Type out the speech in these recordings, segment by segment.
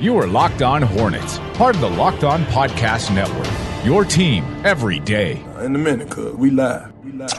You are Locked On Hornets, part of the Locked On Podcast Network. Your team every day. Uh, in a minute, cuz we live. We live.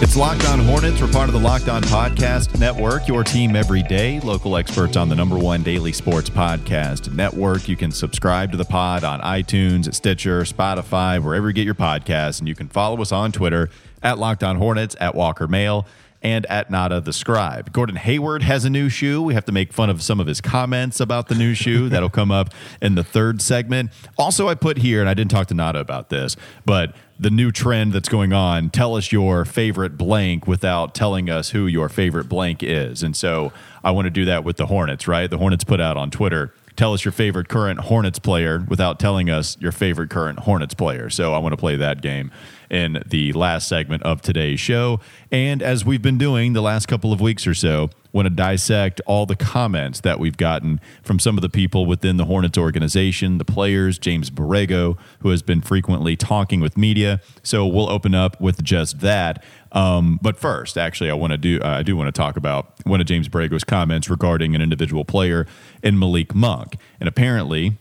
It's Locked On Hornets. We're part of the Locked On Podcast Network, your team every day. Local experts on the number one daily sports podcast network. You can subscribe to the pod on iTunes, Stitcher, Spotify, wherever you get your podcasts. And you can follow us on Twitter at Locked On Hornets, at Walker Mail, and at Nada the Scribe. Gordon Hayward has a new shoe. We have to make fun of some of his comments about the new shoe. That'll come up in the third segment. Also, I put here, and I didn't talk to Nada about this, but the new trend that's going on. Tell us your favorite blank without telling us who your favorite blank is. And so I want to do that with the Hornets, right? The Hornets put out on Twitter. Tell us your favorite current Hornets player without telling us your favorite current Hornets player. So I want to play that game in the last segment of today's show. And as we've been doing the last couple of weeks or so, want to dissect all the comments that we've gotten from some of the people within the Hornets organization, the players, James Borrego, who has been frequently talking with media. So we'll open up with just that. Um, but first, actually, I want to do uh, I do want to talk about one of James Borrego's comments regarding an individual player in Malik Monk, and apparently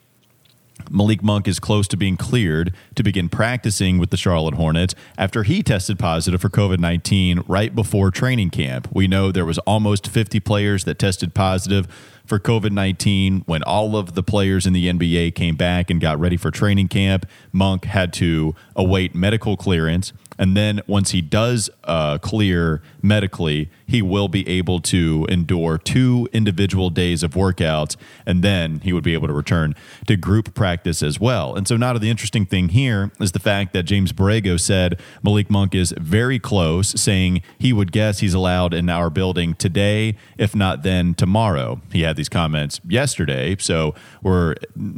Malik Monk is close to being cleared to begin practicing with the Charlotte Hornets after he tested positive for COVID 19 right before training camp. We know there was almost 50 players that tested positive for COVID 19 when all of the players in the NBA came back and got ready for training camp. Monk had to await medical clearance. And then once he does uh, clear medically, he will be able to endure two individual days of workouts, and then he would be able to return to group practice as well. And so, now the interesting thing here is the fact that James Borrego said Malik Monk is very close, saying he would guess he's allowed in our building today, if not then tomorrow. He had these comments yesterday, so we're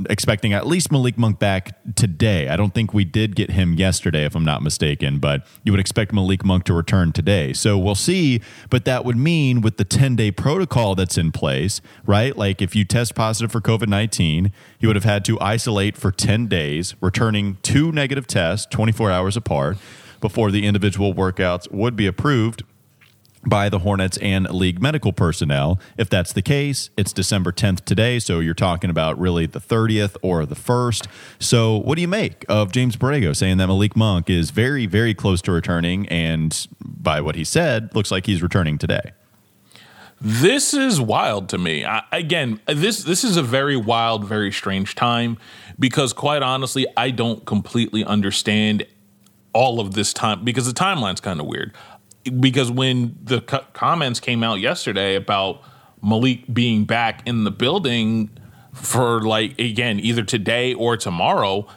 expecting at least Malik Monk back today. I don't think we did get him yesterday, if I'm not mistaken, but you would expect Malik Monk to return today. So we'll see. But that would mean with the 10 day protocol that's in place, right? Like if you test positive for COVID 19, you would have had to isolate for 10 days, returning two negative tests 24 hours apart before the individual workouts would be approved by the Hornets and league medical personnel. If that's the case, it's December 10th today. So you're talking about really the 30th or the 1st. So, what do you make of James Borrego saying that Malik Monk is very, very close to returning? And by what he said, looks like he's returning today. This is wild to me. I, again, this this is a very wild, very strange time because, quite honestly, I don't completely understand all of this time because the timeline's kind of weird because when the co- comments came out yesterday about Malik being back in the building for like again either today or tomorrow,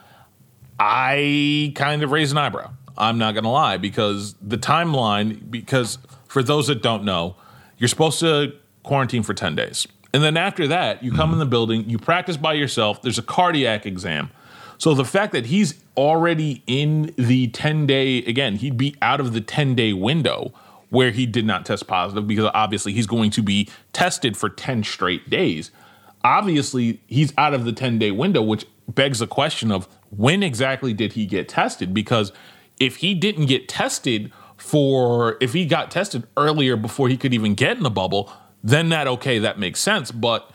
I kind of raised an eyebrow. I'm not going to lie because the timeline because for those that don't know, you're supposed to quarantine for 10 days. And then after that, you come mm-hmm. in the building, you practice by yourself, there's a cardiac exam. So the fact that he's already in the 10 day, again, he'd be out of the 10 day window where he did not test positive because obviously he's going to be tested for 10 straight days. Obviously, he's out of the 10 day window, which begs the question of when exactly did he get tested? Because if he didn't get tested for, if he got tested earlier before he could even get in the bubble, then that okay, that makes sense. But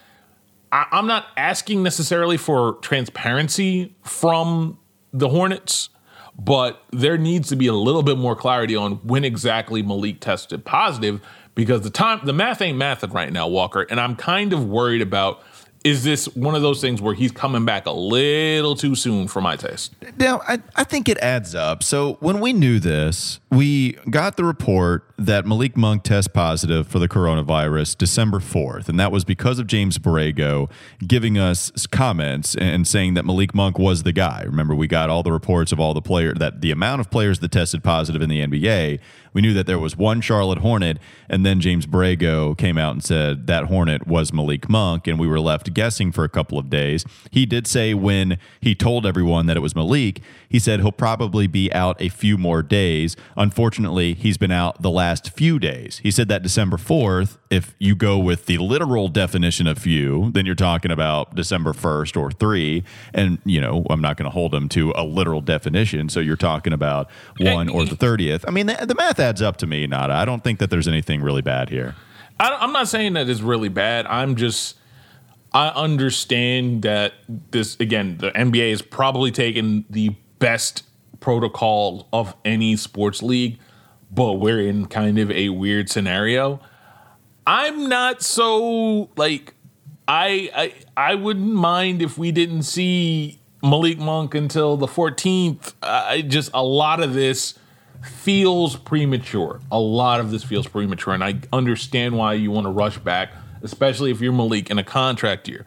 I, am not asking necessarily for transparency from the Hornets, but there needs to be a little bit more clarity on when exactly Malik tested positive because the time the math ain't mathing right now, Walker, and I'm kind of worried about is this one of those things where he's coming back a little too soon for my taste? Now, I, I think it adds up. So when we knew this, we got the report that Malik Monk test positive for the coronavirus December 4th. And that was because of James Borrego giving us comments and saying that Malik Monk was the guy. Remember, we got all the reports of all the players, that the amount of players that tested positive in the NBA. We knew that there was one Charlotte Hornet. And then James Borrego came out and said that Hornet was Malik Monk. And we were left guessing for a couple of days. He did say when he told everyone that it was Malik, he said he'll probably be out a few more days. Unfortunately, he's been out the last few days. He said that December 4th, if you go with the literal definition of few, then you're talking about December 1st or 3. And, you know, I'm not going to hold him to a literal definition. So you're talking about 1 or the 30th. I mean, the, the math math adds up to me, Nada. I don't think that there's anything really bad here. I, am not saying that it's really bad. I'm just I understand that this again, the NBA is probably taking the best protocol of any sports league, but we're in kind of a weird scenario. I'm not so like I I I wouldn't mind if we didn't see Malik Monk until the 14th. I just a lot of this feels premature. A lot of this feels premature, and I understand why you want to rush back, especially if you're Malik in a contract year.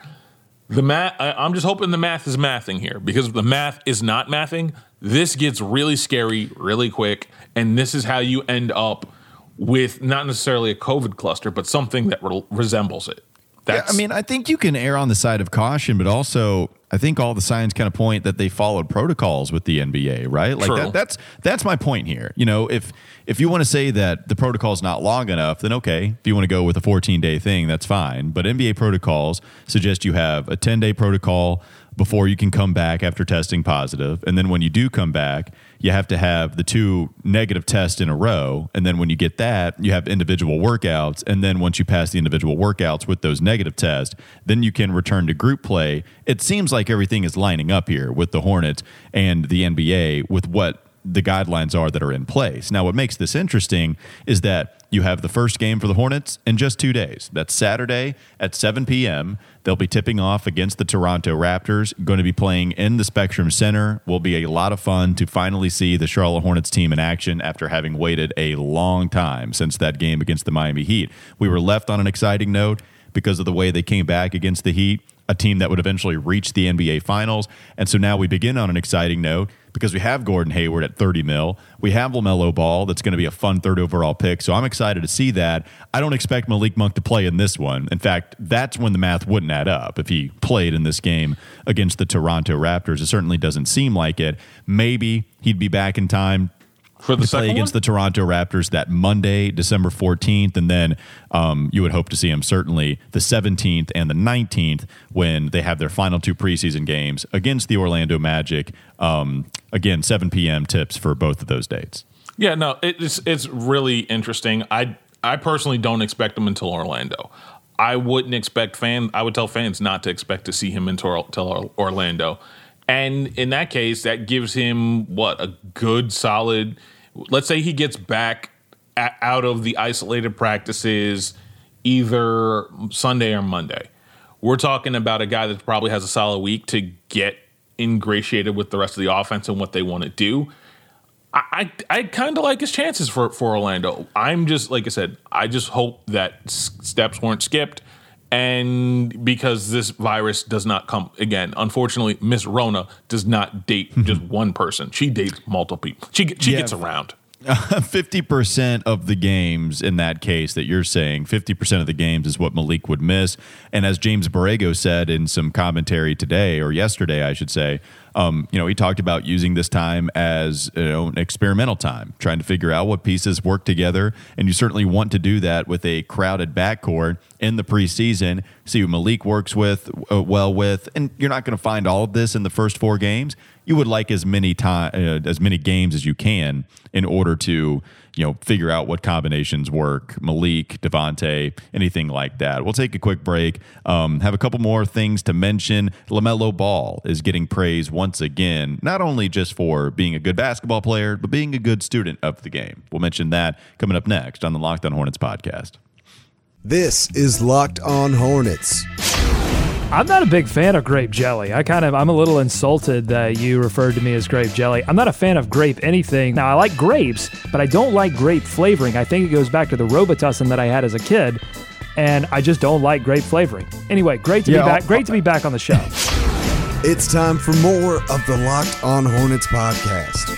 The math. I, am just hoping the math is mathing here because if the math is not mathing, this gets really scary really quick, and this is how you end up with not necessarily a COVID cluster, but something that re- resembles it. That's, yeah, I mean, I think you can err on the side of caution, but also I think all the signs kind of point that they followed protocols with the NBA, right? Like that, that's that's my point here. You know, if if you want to say that the protocol is not long enough, then okay. If you want to go with a 14 day thing, that's fine. But NBA protocols suggest you have a 10 day protocol before you can come back after testing positive, and then when you do come back, you have to have the two negative tests in a row. And then when you get that, you have individual workouts. And then once you pass the individual workouts with those negative tests, then you can return to group play. It seems like everything is lining up here with the Hornets and the NBA with what the guidelines are that are in place. Now, what makes this interesting is that you have the first game for the Hornets in just two days. That's Saturday at 7 p.m. They'll be tipping off against the Toronto Raptors, going to be playing in the Spectrum Center. Will be a lot of fun to finally see the Charlotte Hornets team in action after having waited a long time since that game against the Miami Heat. We were left on an exciting note because of the way they came back against the Heat a team that would eventually reach the NBA Finals. And so now we begin on an exciting note because we have Gordon Hayward at 30 mil. We have LaMelo Ball. That's going to be a fun third overall pick. So I'm excited to see that. I don't expect Malik Monk to play in this one. In fact, that's when the math wouldn't add up. If he played in this game against the Toronto Raptors, it certainly doesn't seem like it. Maybe he'd be back in time for the play against one? the Toronto Raptors that Monday, December 14th, and then um, you would hope to see him certainly the 17th and the 19th when they have their final two preseason games against the Orlando Magic. Um, again, 7 p.m. tips for both of those dates. Yeah, no, it's it's really interesting. I I personally don't expect him until Orlando. I wouldn't expect fans. I would tell fans not to expect to see him until Orlando. And in that case, that gives him what a good, solid. Let's say he gets back out of the isolated practices either Sunday or Monday. We're talking about a guy that probably has a solid week to get ingratiated with the rest of the offense and what they want to do. I I, I kind of like his chances for for Orlando. I'm just like I said, I just hope that steps weren't skipped and because this virus does not come again unfortunately miss rona does not date just one person she dates multiple people she, she yeah. gets around 50% of the games in that case that you're saying 50% of the games is what malik would miss and as james borrego said in some commentary today or yesterday i should say um, you know, he talked about using this time as you know, an experimental time, trying to figure out what pieces work together. And you certainly want to do that with a crowded backcourt in the preseason. See who Malik works with uh, well with, and you're not going to find all of this in the first four games. You would like as many time uh, as many games as you can in order to you know, figure out what combinations work. Malik, Devonte, anything like that. We'll take a quick break. Um, have a couple more things to mention. LaMelo Ball is getting praise once again, not only just for being a good basketball player, but being a good student of the game. We'll mention that coming up next on the Locked On Hornets podcast. This is Locked On Hornets. I'm not a big fan of grape jelly. I kind of I'm a little insulted that you referred to me as grape jelly. I'm not a fan of grape anything. Now I like grapes, but I don't like grape flavoring. I think it goes back to the Robitussin that I had as a kid, and I just don't like grape flavoring. Anyway, great to yeah, be back. Great to be back on the show. It's time for more of the Locked On Hornets podcast.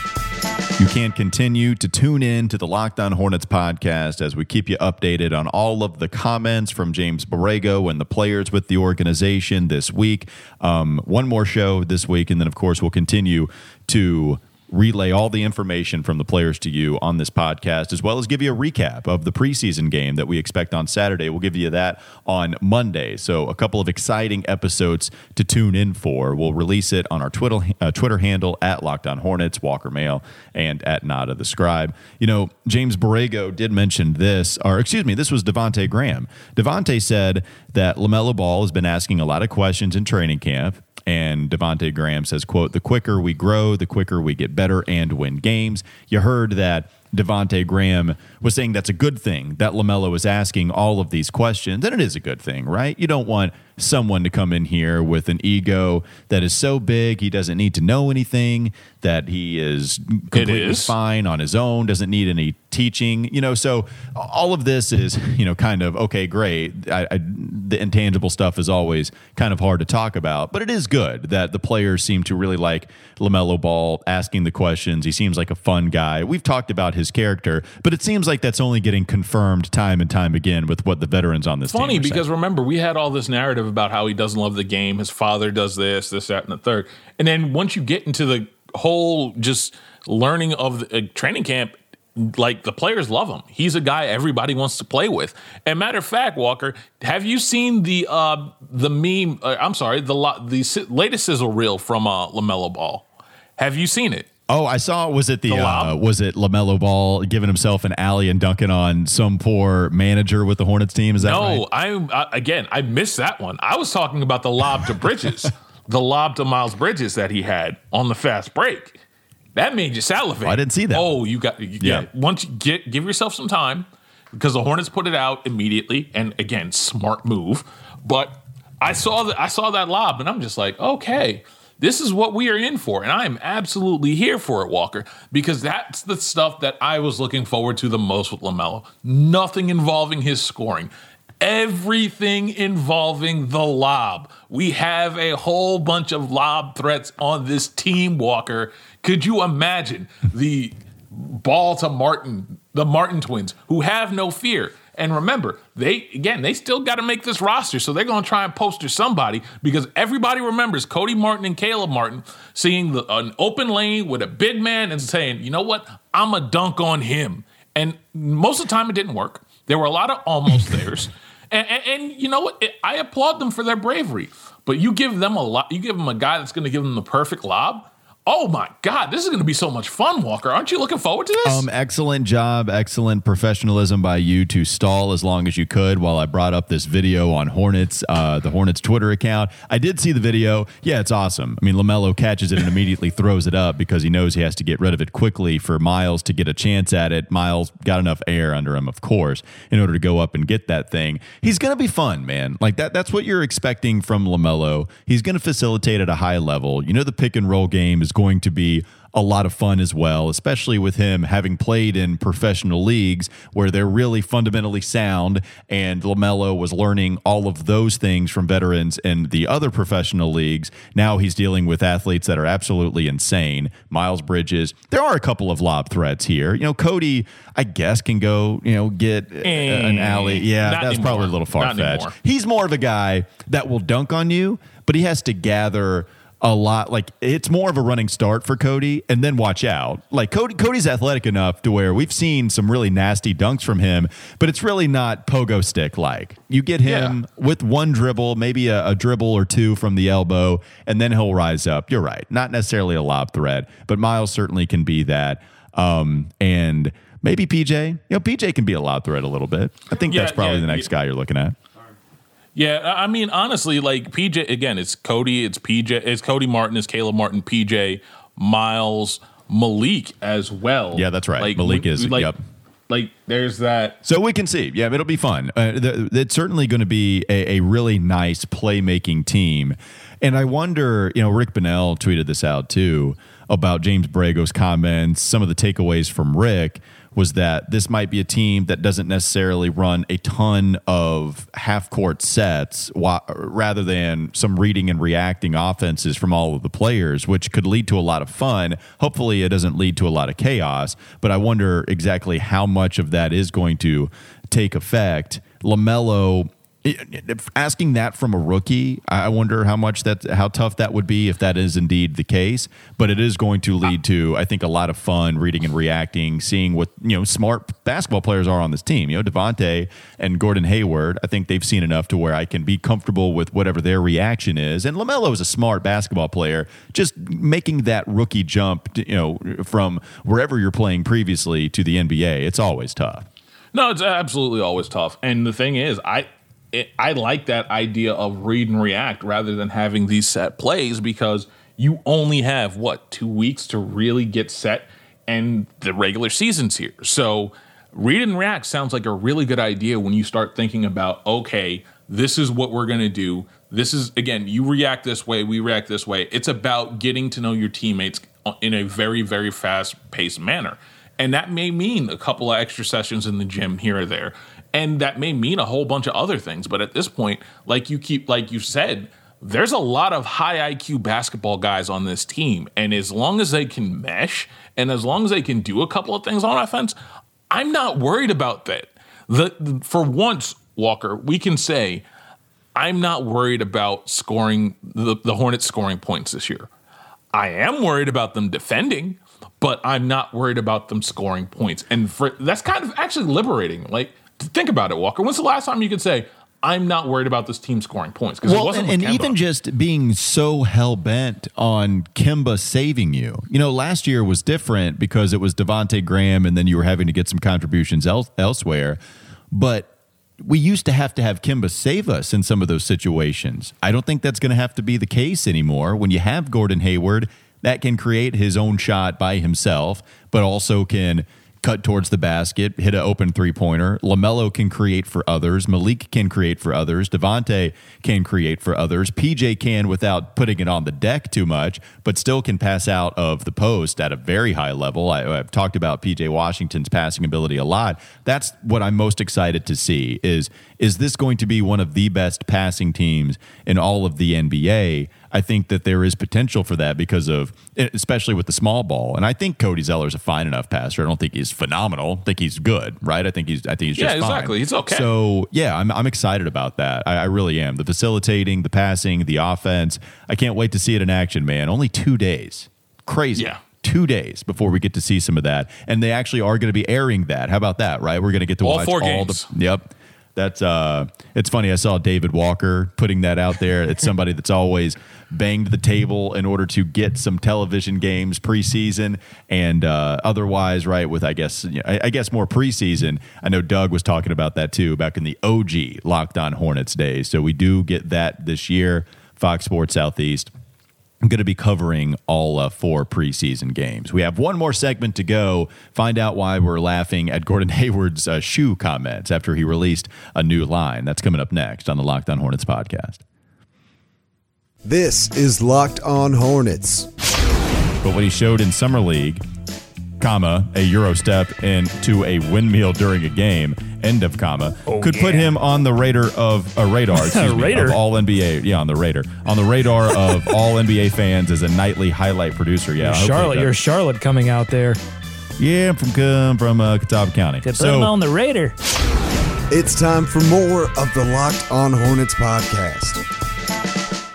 You can continue to tune in to the Locked On Hornets podcast as we keep you updated on all of the comments from James Borrego and the players with the organization this week. Um, one more show this week, and then, of course, we'll continue to relay all the information from the players to you on this podcast, as well as give you a recap of the preseason game that we expect on Saturday. We'll give you that on Monday. So, a couple of exciting episodes to tune in for. We'll release it on our Twitter, uh, Twitter handle at Locked On Hornets, Walker Mail, and at Nada the Scribe. You know, James Borrego did mention this, or excuse me, this was Devonte Graham. Devonte said that LaMelo Ball has been asking a lot of questions in training camp and Devonte Graham says, quote, the quicker we grow, the quicker we get better and win games. You heard that Devonte Graham was saying that's a good thing that LaMelo is asking all of these questions. And it is a good thing, right? You don't want someone to come in here with an ego that is so big he doesn't need to know anything, that he is completely is. fine on his own, doesn't need any teaching, you know. So all of this is, you know, kind of okay, great. I, I, the intangible stuff is always kind of hard to talk about, but it is good that the players seem to really like Lamelo Ball asking the questions. He seems like a fun guy. We've talked about his character, but it seems like that's only getting confirmed time and time again with what the veterans on this funny because saying. remember we had all this narrative about how he doesn't love the game his father does this this that and the third. And then once you get into the whole just learning of the uh, training camp like the players love him. He's a guy everybody wants to play with. And matter of fact walker have you seen the uh the meme uh, i'm sorry the lo- the si- latest sizzle reel from uh lamelo ball? Have you seen it Oh, I saw. Was it the, The uh, was it Lamelo Ball giving himself an alley and dunking on some poor manager with the Hornets team? Is that right? No, I uh, again, I missed that one. I was talking about the lob to Bridges, the lob to Miles Bridges that he had on the fast break. That made you salivate. I didn't see that Oh, you got you, yeah. Yeah. Once you get give yourself some time because the Hornets put it out immediately, and again, smart move. But I saw that I saw that lob, and I'm just like, okay. This is what we are in for, and I am absolutely here for it, Walker, because that's the stuff that I was looking forward to the most with LaMelo. Nothing involving his scoring, everything involving the lob. We have a whole bunch of lob threats on this team, Walker. Could you imagine the ball to Martin, the Martin twins, who have no fear? And remember, they again, they still got to make this roster, so they're going to try and poster somebody because everybody remembers Cody Martin and Caleb Martin seeing the, an open lane with a big man and saying, "You know what? I'm a dunk on him." And most of the time, it didn't work. There were a lot of almost theirs, and, and, and you know what? It- I applaud them for their bravery. But you give them a lot. You give them a guy that's going to give them the perfect lob. Oh my God, this is going to be so much fun, Walker. Aren't you looking forward to this? Um, excellent job, excellent professionalism by you to stall as long as you could while I brought up this video on Hornets, uh, the Hornets Twitter account. I did see the video. Yeah, it's awesome. I mean, Lamelo catches it and immediately throws it up because he knows he has to get rid of it quickly for Miles to get a chance at it. Miles got enough air under him, of course, in order to go up and get that thing. He's going to be fun, man. Like that. That's what you're expecting from Lamelo. He's going to facilitate at a high level. You know, the pick and roll game is going to be a lot of fun as well, especially with him having played in professional leagues where they're really fundamentally sound. And LaMelo was learning all of those things from veterans in the other professional leagues. Now he's dealing with athletes that are absolutely insane. Miles Bridges. There are a couple of lob threats here. You know, Cody, I guess, can go, you know, get a- an alley. Yeah, Eh, that's probably a little far fetched. He's more of a guy that will dunk on you, but he has to gather a lot like it's more of a running start for Cody and then watch out. Like Cody Cody's athletic enough to where we've seen some really nasty dunks from him, but it's really not pogo stick like. You get him with one dribble, maybe a, a dribble or two from the elbow, and then he'll rise up. You're right. Not necessarily a lob threat, but Miles certainly can be that. Um, and maybe PJ. You know, PJ can be a lob threat a little bit. I think Yeah, that's probably yeah, the next yeah. guy you're looking at. Yeah, I mean, honestly, like PJ again, it's Cody, it's PJ, it's Cody Martin, it's Caleb Martin, PJ, Miles, Malik as well. Yeah, that's right. Like, Malik is- like, yep. like there's that. So we can see. Yeah, it'll be fun. Uh, th- it's certainly going to be a, a really nice playmaking team. And I wonder, you know, Rick Bonnell tweeted this out too about James Borrego's comments. Some of the takeaways from Rick was that this might be a team that doesn't necessarily run a ton of half court sets rather than some reading and reacting offenses from all of the players, which could lead to a lot of fun. Hopefully, it doesn't lead to a lot of chaos, but I wonder exactly how much of that is going to take effect. LaMelo asking that from a rookie, I wonder how much that how tough that would be if that is indeed the case. But it is going to lead to, I think, a lot of fun reading and reacting, seeing what you know smart basketball players are on this team. You know, Devonte and Gordon Hayward. I think they've seen enough to where I can be comfortable with whatever their reaction is. And Lamelo is a smart basketball player. Just making that rookie jump, you know, from wherever you're playing previously to the NBA, it's always tough. No, it's absolutely always tough. And the thing is, I it, I like that idea of read and react rather than having these set plays because you only have what two weeks to really get set, and the regular season's here. So read and react sounds like a really good idea when you start thinking about okay, this is what we're gonna do. This is again, you react this way, we react this way. It's about getting to know your teammates in a very, very fast paced manner. And that may mean a couple of extra sessions in the gym here or there. And that may mean a whole bunch of other things. But at this point, like you keep, like you said, there's a lot of high IQ basketball guys on this team. And as long as they can mesh and as long as they can do a couple of things on offense, I'm not worried about that. The, for once, Walker, we can say, I'm not worried about scoring the, the Hornets scoring points this year. I am worried about them defending, but I'm not worried about them scoring points. And for that's kind of actually liberating. Like think about it, Walker. When's the last time you could say, I'm not worried about this team scoring points because well, and, and even just being so hell bent on Kemba saving you. You know, last year was different because it was Devonte Graham, and then you were having to get some contributions el- elsewhere. But we used to have to have Kemba save us in some of those situations. I don't think that's going to have to be the case anymore. When you have Gordon Hayward, that can create his own shot by himself, but also can cut towards the basket, hit an open three pointer. LaMelo can create for others. Malik can create for others. Devonte can create for others. PJ can without putting it on the deck too much, but still can pass out of the post at a very high level. I, have talked about PJ Washington's passing ability a lot. That's what I'm most excited to see is is this going to be one of the best passing teams in all of the NBA? I think that there is potential for that because of, especially with the small ball. And I think Cody Zeller is a fine enough passer. I don't think he's phenomenal. I think he's good, right? I think he's, I think he's just yeah, exactly. Fine. He's okay. So yeah, I'm, I'm excited about that. I, I really am. The facilitating, the passing, the offense. I can't wait to see it in action, man. Only two days. Crazy. Yeah two days before we get to see some of that. And they actually are going to be airing that. How about that, right? We're going to get to all watch four all games. the. Yep. That's uh, it's funny. I saw David Walker putting that out there. It's somebody that's always banged the table in order to get some television games preseason and uh, otherwise, right? With I guess you know, I, I, guess more preseason. I know Doug was talking about that too back in the OG Locked On Hornets days. So we do get that this year. Fox Sports Southeast. I'm going to be covering all uh, four preseason games. We have one more segment to go. Find out why we're laughing at Gordon Hayward's uh, shoe comments after he released a new line. That's coming up next on the Locked On Hornets podcast. This is Locked On Hornets. But what he showed in Summer League comma, a Euro step into a windmill during a game, end of comma, oh, could yeah. put him on the radar of a radar, excuse me, of all NBA. Yeah, on the radar. On the radar of all NBA fans as a nightly highlight producer. Yeah. Charlotte, you're Charlotte coming out there. Yeah, I'm from um, from uh, Catawba County. To put so, him on the radar. It's time for more of the Locked On Hornets podcast.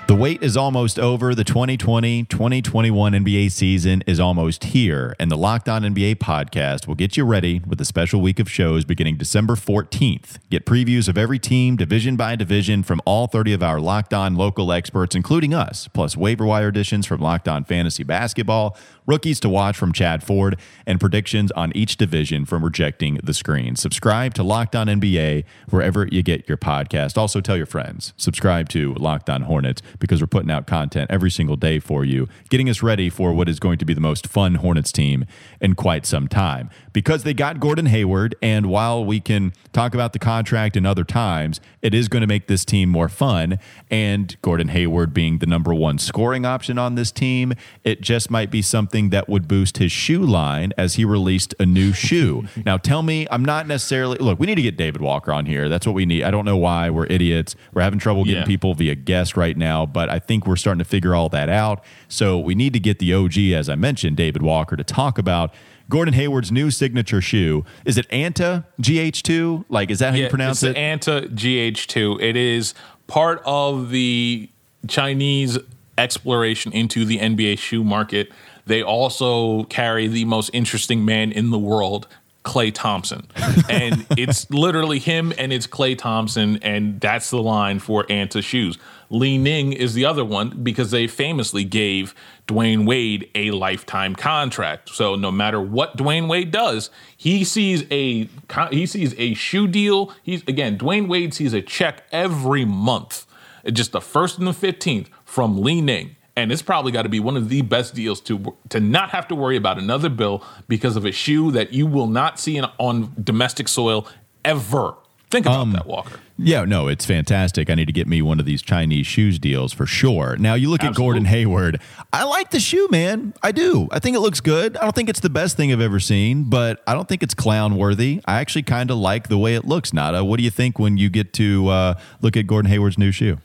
The wait is almost over. The 2020 2021 NBA season is almost here, and the Locked On NBA podcast will get you ready with a special week of shows beginning December 14th. Get previews of every team, division by division, from all 30 of our Locked On local experts, including us, plus waiver wire editions from Locked On Fantasy Basketball rookies to watch from Chad Ford, and predictions on each division from Rejecting the Screen. Subscribe to Locked On NBA wherever you get your podcast. Also, tell your friends. Subscribe to Locked On Hornets because we're putting out content every single day for you, getting us ready for what is going to be the most fun Hornets team in quite some time. Because they got Gordon Hayward, and while we can talk about the contract in other times, it is going to make this team more fun. And Gordon Hayward being the number one scoring option on this team, it just might be something that would boost his shoe line as he released a new shoe. now, tell me, I'm not necessarily look. We need to get David Walker on here. That's what we need. I don't know why we're idiots. We're having trouble getting yeah. people via guest right now, but I think we're starting to figure all that out. So we need to get the OG, as I mentioned, David Walker, to talk about Gordon Hayward's new signature shoe. Is it Anta GH2? Like, is that how you pronounce it's it? Anta GH2. It is part of the Chinese exploration into the NBA shoe market. They also carry the most interesting man in the world, Klay Thompson. and it's literally him and it's Klay Thompson, and that's the line for Anta shoes. Li Ning is the other one because they famously gave Dwyane Wade a lifetime contract. So no matter what Dwyane Wade does, he sees a he sees a shoe deal. He's again, Dwyane Wade sees a check every month. Just the first and the 15th from Li Ning and it's probably got to be one of the best deals to to not have to worry about another bill because of a shoe that you will not see in, on domestic soil ever. Think about Um, that, Walker. Yeah, no, it's fantastic. I need to get me one of these Chinese shoes deals for sure. Now, you look at Gordon Hayward. I like the shoe, man. I do. I think it looks good. I don't think it's the best thing I've ever seen, but I don't think it's clown worthy. I actually kind of like the way it looks, Nada. What do you think when you get to uh, look at Gordon Hayward's new shoe?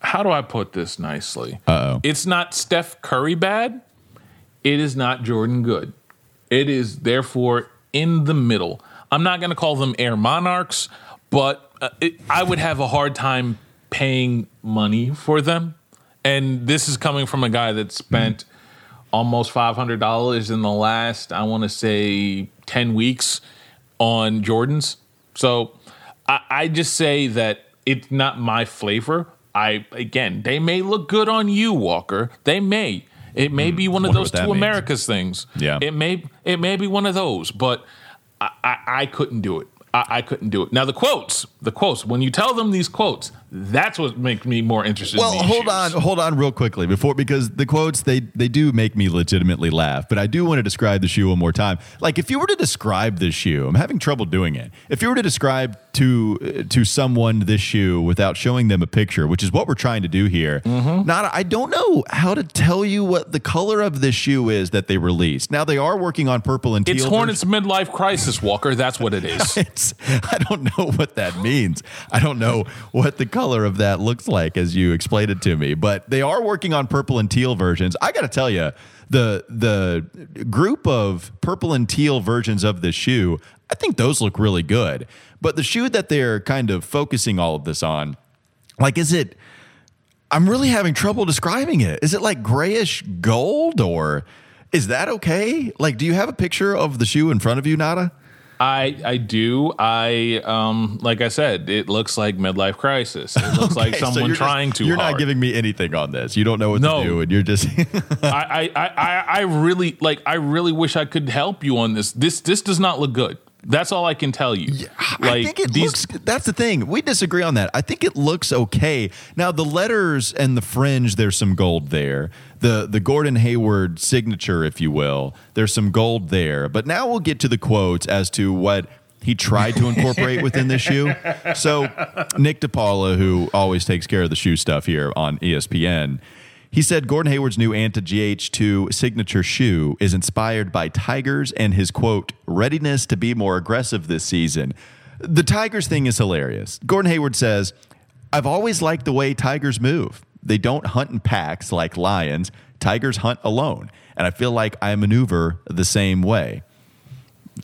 How do I put this nicely? Uh-oh. It's not Steph Curry bad. It is not Jordan good. It is therefore in the middle. I'm not going to call them Air Monarchs, but uh, it, I would have a hard time paying money for them. And this is coming from a guy that spent almost $500 in the last, I want to say, 10 weeks on Jordans. So I, I just say that it's not my flavor. I again, they may look good on you, Walker. They may. It may be one of those two means. Americas things. Yeah. It may it may be one of those, but I, I, I couldn't do it. I, I couldn't do it. Now the quotes, the quotes. When you tell them these quotes, that's what makes me more interested. Well, in hold shoes. on, hold on, real quickly before because the quotes they they do make me legitimately laugh. But I do want to describe the shoe one more time. Like if you were to describe this shoe, I'm having trouble doing it. If you were to describe to uh, to someone this shoe without showing them a picture, which is what we're trying to do here, Mm-hmm. not I don't know how to tell you what the color of this shoe is that they released. Now they are working on purple and teal. It's Hornets midlife crisis, Walker. That's what it is. I don't know what that means. I don't know what the color of that looks like as you explained it to me. But they are working on purple and teal versions. I got to tell you, the the group of purple and teal versions of the shoe, I think those look really good. But the shoe that they're kind of focusing all of this on, like, is it? I'm really having trouble describing it. Is it like grayish gold or? Is that okay? Like, do you have a picture of the shoe in front of you, Nada? I I do. I um like I said, it looks like midlife crisis. It looks like Okay, so someone just- trying too You're hard. not giving me anything on this. You don't know what No. to do, and you're just. I, I, I, I- I really like I really wish I could help you on this. This this does not look good. That's all I can tell you. I think it looks. That's the thing. We disagree on that. I think it looks okay. Now the letters and the fringe, there's some gold there. The the Gordon Hayward signature, if you will, there's some gold there. But now we'll get to the quotes as to what he tried to incorporate within the shoe. So Nick DePaula, who always takes care of the shoe stuff here on ESPN. He said Gordon Hayward's new Anta GH2 signature shoe is inspired by Tigers and his quote, readiness to be more aggressive this season. The Tigers thing is hilarious. Gordon Hayward says, I've always liked the way Tigers move. They don't hunt in packs like lions, Tigers hunt alone. And I feel like I maneuver the same way.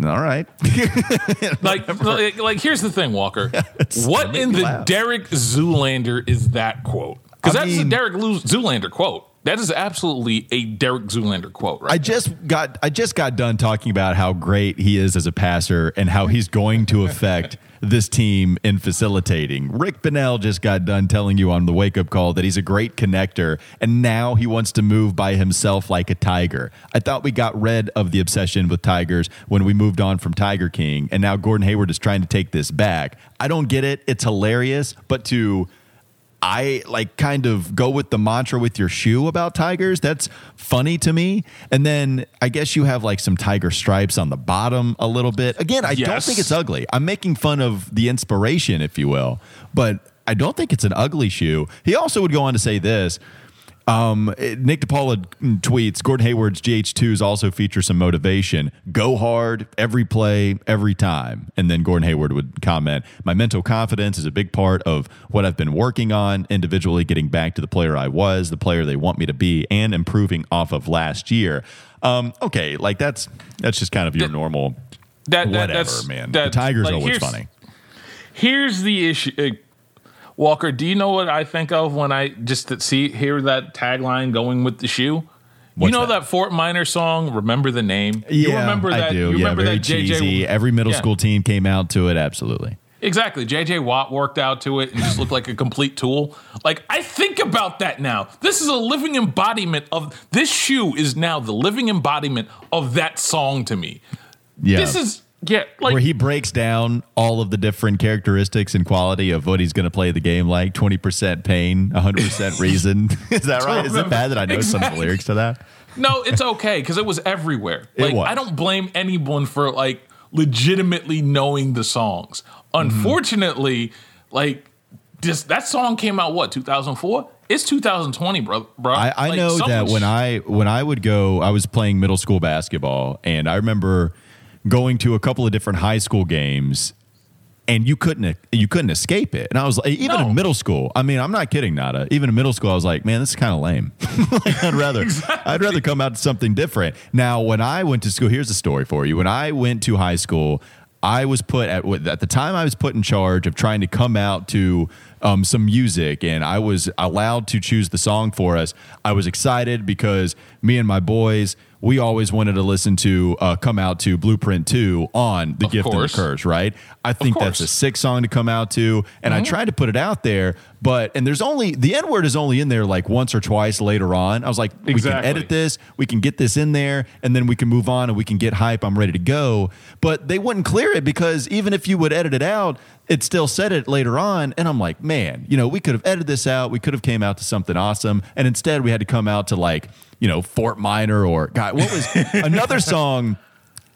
All right. like, like like here's the thing, Walker. what in the laugh. Derek Zoolander is that quote? Because that's a Derek Zoolander quote. That is absolutely a Derek Zoolander quote, right? I just got I just got done talking about how great he is as a passer and how he's going to affect this team in facilitating. Rick Bonnell just got done telling you on the wake up call that he's a great connector and now he wants to move by himself like a tiger. I thought we got rid of the obsession with tigers when we moved on from Tiger King and now Gordon Hayward is trying to take this back. I don't get it. It's hilarious, but to I like kind of go with the mantra with your shoe about tigers. That's funny to me. And then I guess you have like some tiger stripes on the bottom a little bit. Again, I don't think it's ugly. I'm making fun of the inspiration, if you will, but I don't think it's an ugly shoe. He also would go on to say this. Um, Nick DePaula tweets Gordon Hayward's GH2s also feature some motivation. Go hard every play, every time. And then Gordon Hayward would comment My mental confidence is a big part of what I've been working on, individually getting back to the player I was, the player they want me to be, and improving off of last year. Um, okay, like that's that's just kind of your normal That, that whatever, that's, man. that- the Tigers like, are what's funny. Here's the issue. Walker, do you know what I think of when I just see hear that tagline going with the shoe? What's you know that? that? Fort Minor song, Remember the Name? you remember that I do. you yeah, remember very that JJ cheesy. Every middle Yeah. school team came out to it. Absolutely. Exactly. JJ Watt worked out to it and just looked like a complete tool. Like, I think about that now. This is a living embodiment of this shoe is now the living embodiment of that song to me. Yeah. This is yeah, like where he breaks down all of the different characteristics and quality of what he's going to play the game like 20% pain 100% reason is that right is it bad that i know some of the lyrics to that No, it's okay because it was everywhere. Like was. I don't blame anyone for like legitimately knowing the songs. Mm-hmm. Unfortunately, like this that song came out what 2004. It's 2020, bro. Bro, I, I Like, know that when sh- I when I would go, I was playing middle school basketball, and I remember going to a couple of different high school games, and you couldn't you couldn't escape it. And I was like, even No. in middle school, I mean, I'm not kidding, Nada. Even in middle school, I was like, man, this is kind of lame. like, I'd rather I'd rather come out to something different. Now, when I went to school, here's the story for you. When I went to high school. I was put at at the time I was put in charge of trying to come out to um, some music, and I was allowed to choose the song for us. I was excited because me and my boys we always wanted to listen to uh, come out to Blueprint Two on the Of Gift course. and the Curse, right? I think that's. Mm-hmm. a sick song to come out to, and I tried to put it out there, but and there's only the N word is only in there like once or twice later on. I was like, we can edit this, we can get this in there, and then we can move on and we can get hype. I'm ready to go. But they wouldn't clear it because even if you would edit it out, it still said it later on. And I'm like, man, you know, we could have edited this out. We could have came out to something awesome. And instead we had to come out to like, you know, Fort Minor or God, what was another song?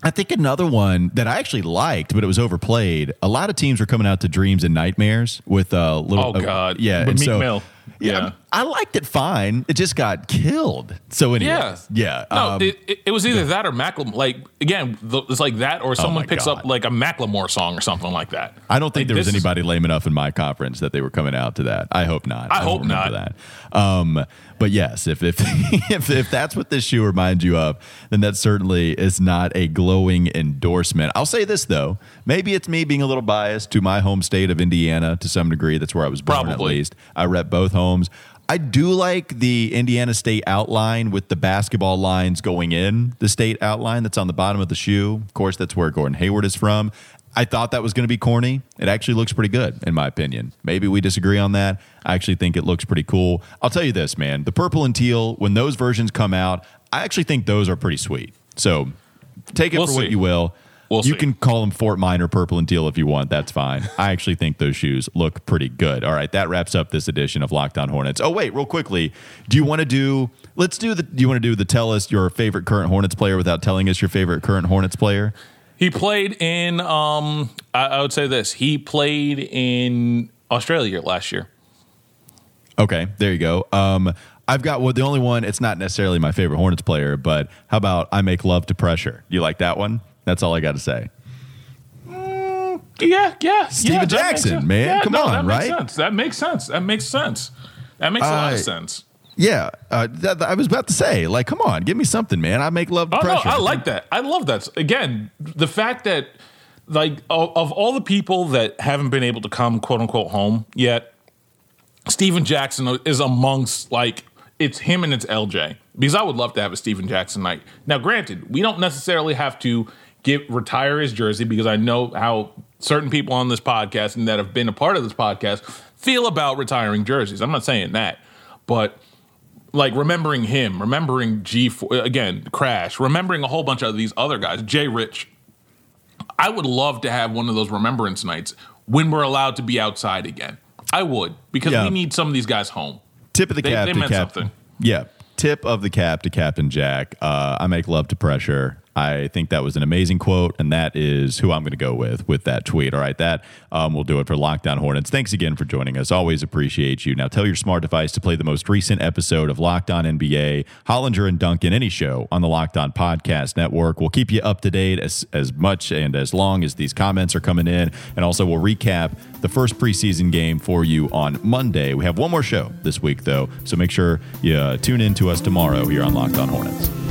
I think another one that I actually liked, but it was overplayed. A lot of teams were coming out to Dreams and Nightmares with a little. Oh, uh, God. yeah, But and Meek so, Mill. Yeah, Yeah. I liked it fine. It just got killed. So anyway, Yeah, yeah. No, um, it, it, it was either that or Macklemore. Like again, the, it's like that, or someone Oh picks God. up like a Macklemore song or something like that. I don't think Like, there was this is- anybody lame enough in my conference that they were coming out to that. I hope not. I don't hope not. That. Um, but yes, if if, if if that's what this shoe reminds you of, then that certainly is not a glowing endorsement. I'll say this though, maybe it's me being a little biased to my home state of Indiana to some degree. That's where I was born, at Probably. least. I rep both homes. I do like the Indiana State outline with the basketball lines going in the state outline that's on the bottom of the shoe. Of course, that's where Gordon Hayward is from. I thought that was going to be corny. It actually looks pretty good, in my opinion. Maybe we disagree on that. I actually think it looks pretty cool. I'll tell you this, man. The purple and teal, when those versions come out, I actually think those are pretty sweet. So take it We'll for what you will. We'll you see. can call them Fort Minor purple and teal if you want. That's fine. I actually think those shoes look pretty good. All right, that wraps up this edition of Locked On Hornets. Oh wait, real quickly, do you want to do? Let's do the. Do you want to do the tell us your favorite current Hornets player without telling us your favorite current Hornets player? He played in. Um, I, I would say this. He played in Australia last year. Okay, there you go. Um, I've got well, the only one. It's not necessarily my favorite Hornets player, but how about I make love to pressure? You like that one? That's all I got to say. Yeah, yeah. yeah, Stephen that makes Jackson, man. Yeah, Come no, on, that makes sense. That makes sense. That makes sense. That makes a lot Uh, of sense. Yeah, uh, that, I was about to say, like, come on, give me something, man. I make love to Oh no. I like that. I love that. Again, the fact that like of, of all the people that haven't been able to come quote unquote home yet, Stephen Jackson is amongst like it's him and it's LJ because I would love to have a Stephen Jackson night. Now, granted, we don't necessarily have to get retire his jersey because I know how certain people on this podcast and that have been a part of this podcast feel about retiring jerseys. I'm not saying that, but like remembering him, remembering G again, Crash, remembering a whole bunch of these other guys, Jay Rich. I would love to have one of those remembrance nights when we're allowed to be outside again. I would because Yeah. we need some of these guys home. Tip of the They- cap they to meant Captain. something. Yeah. Tip of the cap to Captain Jack. Uh, I make love to pressure. I think that was an amazing quote, and that is who I'm going to go with with that tweet. All right, that um, will do it for Locked On Hornets. Thanks again for joining us. Always appreciate you. Now tell your smart device to play the most recent episode of Locked On NBA, Hollinger and Duncan, any show on the Locked On Podcast Network. We'll keep you up to date as as much and as long as these comments are coming in, and also we'll recap the first preseason game for you on Monday. We have one more show this week though, so make sure you uh, tune in to us tomorrow here on Locked On Hornets.